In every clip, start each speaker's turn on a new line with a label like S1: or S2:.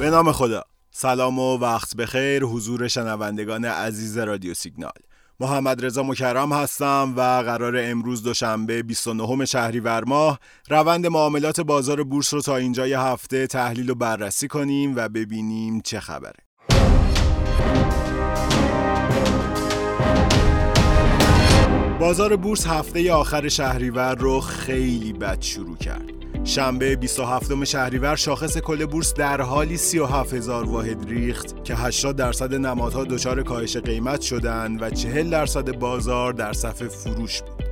S1: به نام خدا. سلام و وقت بخیر حضور شنوندگان عزیز رادیو سیگنال. محمد رضا مکرم هستم و قرار امروز دوشنبه 29 شهریور ماه روند معاملات بازار بورس رو تا اینجای هفته تحلیل و بررسی کنیم و ببینیم چه خبره. بازار بورس هفته آخر شهریور رو خیلی بد شروع کرد. شنبه 27 شهریور شاخص کل بورس در حالی 37 هزار واحد ریخت که 80 درصد نمادها دچار کاهش قیمت شدند و 40 درصد بازار در صف فروش بود.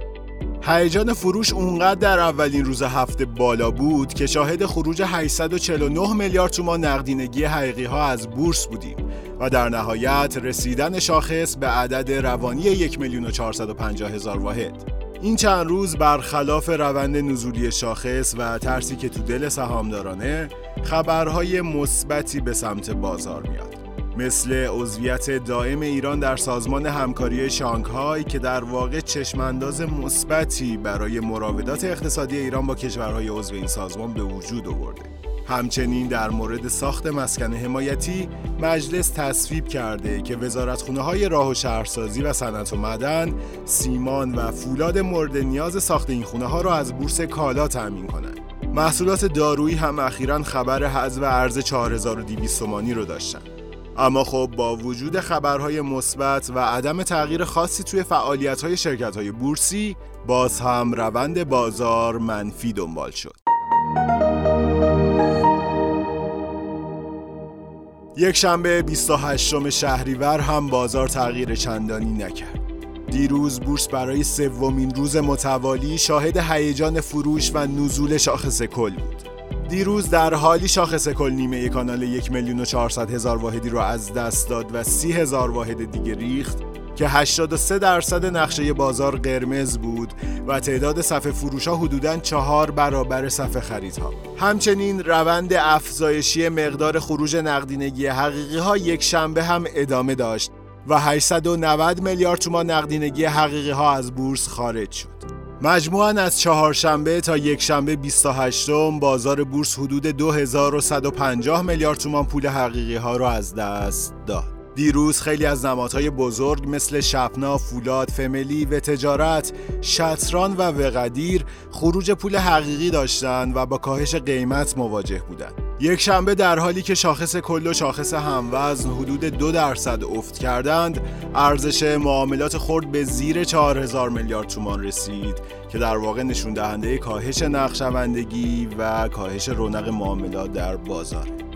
S1: هیجان فروش اونقدر در اولین روز هفته بالا بود که شاهد خروج 849 میلیارد تومان نقدینگی حقیقی ها از بورس بودیم و در نهایت رسیدن شاخص به عدد روانی 1 میلیون و 450 هزار واحد. این چند روز برخلاف روند نزولی شاخص و ترسی که تو دل سهامدارانه خبرهای مثبتی به سمت بازار میاد. مثل عضویت دائم ایران در سازمان همکاری شانگهای که در واقع چشمانداز مثبتی برای مراودات اقتصادی ایران با کشورهای عضو این سازمان به وجود آورده. همچنین در مورد ساخت مسکن حمایتی مجلس تصویب کرده که وزارتخونه های راه و شهرسازی و صنعت و معدن سیمان و فولاد مورد نیاز ساخت این خونه ها را از بورس کالا تأمین کنند. محصولات دارویی هم اخیرا خبر حذف ارز 4200 تومانی رو داشتن. اما خب با وجود خبرهای مثبت و عدم تغییر خاصی توی فعالیت های شرکت های بورسی باز هم روند بازار منفی دنبال شد. یک شنبه 28 شهریور هم بازار تغییر چندانی نکرد. دیروز بورس برای سومین روز متوالی شاهد هیجان فروش و نزول شاخص کل بود. دیروز در حالی شاخص کل نیمه کانال یک میلیون و هزار واحدی را از دست داد و سی هزار واحد دیگه ریخت که 83 درصد نقشه بازار قرمز بود و تعداد صفحه فروش ها حدوداً چهار برابر صفحه خریدها. همچنین روند افزایشی مقدار خروج نقدینگی حقیقی ها یک شنبه هم ادامه داشت و 890 میلیارد تومان نقدینگی حقیقی ها از بورس خارج شد. مجموعاً از چهارشنبه تا یک شنبه 28 بازار بورس حدود 2150 میلیارد تومان پول حقیقی ها را از دست داد. دیروز خیلی از نمادهای بزرگ مثل شفنا، فولاد، فملی و تجارت، شطران و وقدیر خروج پول حقیقی داشتند و با کاهش قیمت مواجه بودند. یک شنبه در حالی که شاخص کل و شاخص هموزن حدود دو درصد افت کردند، ارزش معاملات خرد به زیر 4000 میلیارد تومان رسید که در واقع نشون دهنده کاهش نقشوندگی و کاهش رونق معاملات در بازار.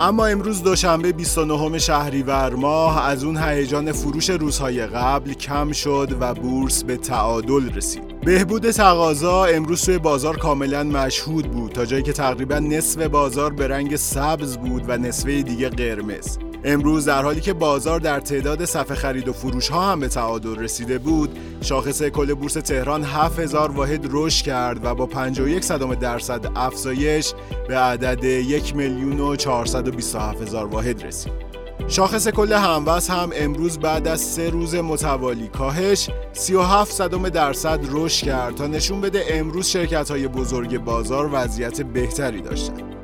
S1: اما امروز دوشنبه 29 شهریور ماه از اون هیجان فروش روزهای قبل کم شد و بورس به تعادل رسید. بهبود تقاضا امروز توی بازار کاملا مشهود بود تا جایی که تقریبا نصف بازار به رنگ سبز بود و نصفه دیگه قرمز. امروز در حالی که بازار در تعداد صفحه خرید و فروش ها هم به تعادل رسیده بود شاخص کل بورس تهران 7000 واحد رشد کرد و با 51 صدام درصد افزایش به عدد 1 میلیون و 427 هزار واحد رسید شاخص کل هموز هم امروز بعد از سه روز متوالی کاهش 37 صدام درصد رشد کرد تا نشون بده امروز شرکت های بزرگ بازار وضعیت بهتری داشتند.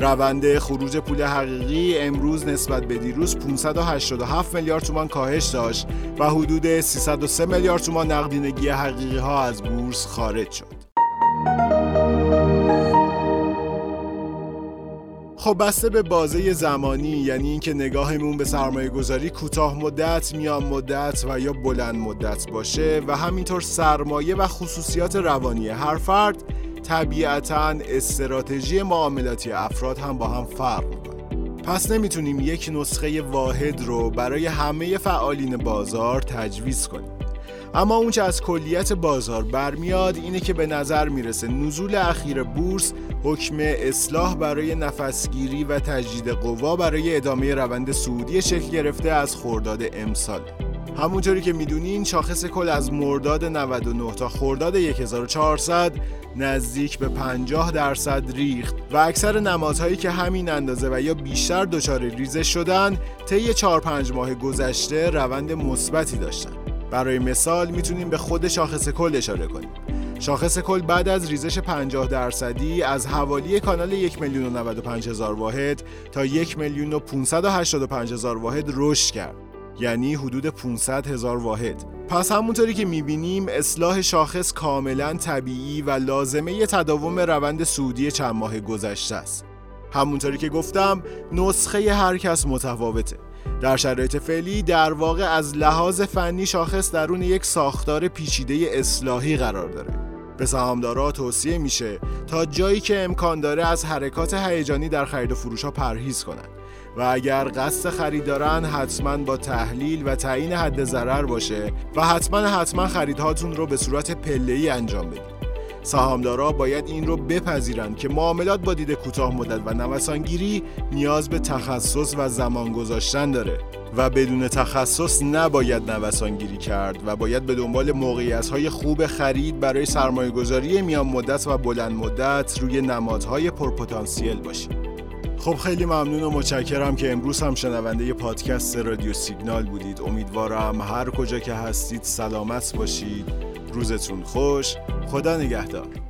S1: روند خروج پول حقیقی امروز نسبت به دیروز 587 میلیارد تومان کاهش داشت و حدود 303 میلیارد تومان نقدینگی حقیقی ها از بورس خارج شد. خب بسته به بازه زمانی یعنی اینکه نگاهمون به سرمایه گذاری کوتاه مدت، میان مدت و یا بلند مدت باشه و همینطور سرمایه و خصوصیات روانی هر فرد طبیعتا استراتژی معاملاتی افراد هم با هم فرق می‌کنه. پس نمی‌تونیم یک نسخه واحد رو برای همه فعالین بازار تجویز کنیم. اما اونچه از کلیت بازار برمیاد اینه که به نظر می‌رسه نزول اخیر بورس حکم اصلاح برای نفسگیری و تجدید قوا برای ادامه روند سعودی شکل گرفته از خرداد امسال. همونطوری که می‌دونین شاخص کل از مرداد 99 تا خرداد 1400 نزدیک به 50 درصد ریخت و اکثر نمادهایی که همین اندازه و یا بیشتر دچار ریزش شدن طی 4 5 ماه گذشته روند مثبتی داشتن. برای مثال می‌تونیم به خود شاخص کل اشاره کنیم. شاخص کل بعد از ریزش 50 درصدی از حوالی کانال 1 میلیون و 95 هزار واحد تا 1 میلیون و 585 هزار واحد رشد کرد. یعنی حدود 500 هزار واحد. پس همونطوری که می‌بینیم اصلاح شاخص کاملا طبیعی و لازمه تداوم روند سودی چند ماه گذشته است. همونطوری که گفتم نسخه هر کس متفاوته. در شرایط فعلی در واقع از لحاظ فنی شاخص درون یک ساختار پیچیده اصلاحی قرار داره. به سهامدارا توصیه میشه تا جایی که امکان داره از حرکات هیجانی در خرید و فروش ها پرهیز کنند. و اگر قصد خرید دارن حتما با تحلیل و تعیین حد ضرر باشه و حتما حتما خریدهاتون رو به صورت پله انجام بدید. سهامدارا باید این رو بپذیرند که معاملات با دید کوتاه مدت و نوسانگیری نیاز به تخصص و زمان گذاشتن داره و بدون تخصص نباید نوسانگیری کرد و باید به دنبال موقعیت های خوب خرید برای سرمایه گذاری میان مدت و بلند مدت روی نمادهای پرپتانسیل باشید خب خیلی ممنون و متشکرم که امروز هم شنونده پادکست رادیو سیگنال بودید. امیدوارم هر کجا که هستید سلامت باشید. روزتون خوش. خدا نگهدار.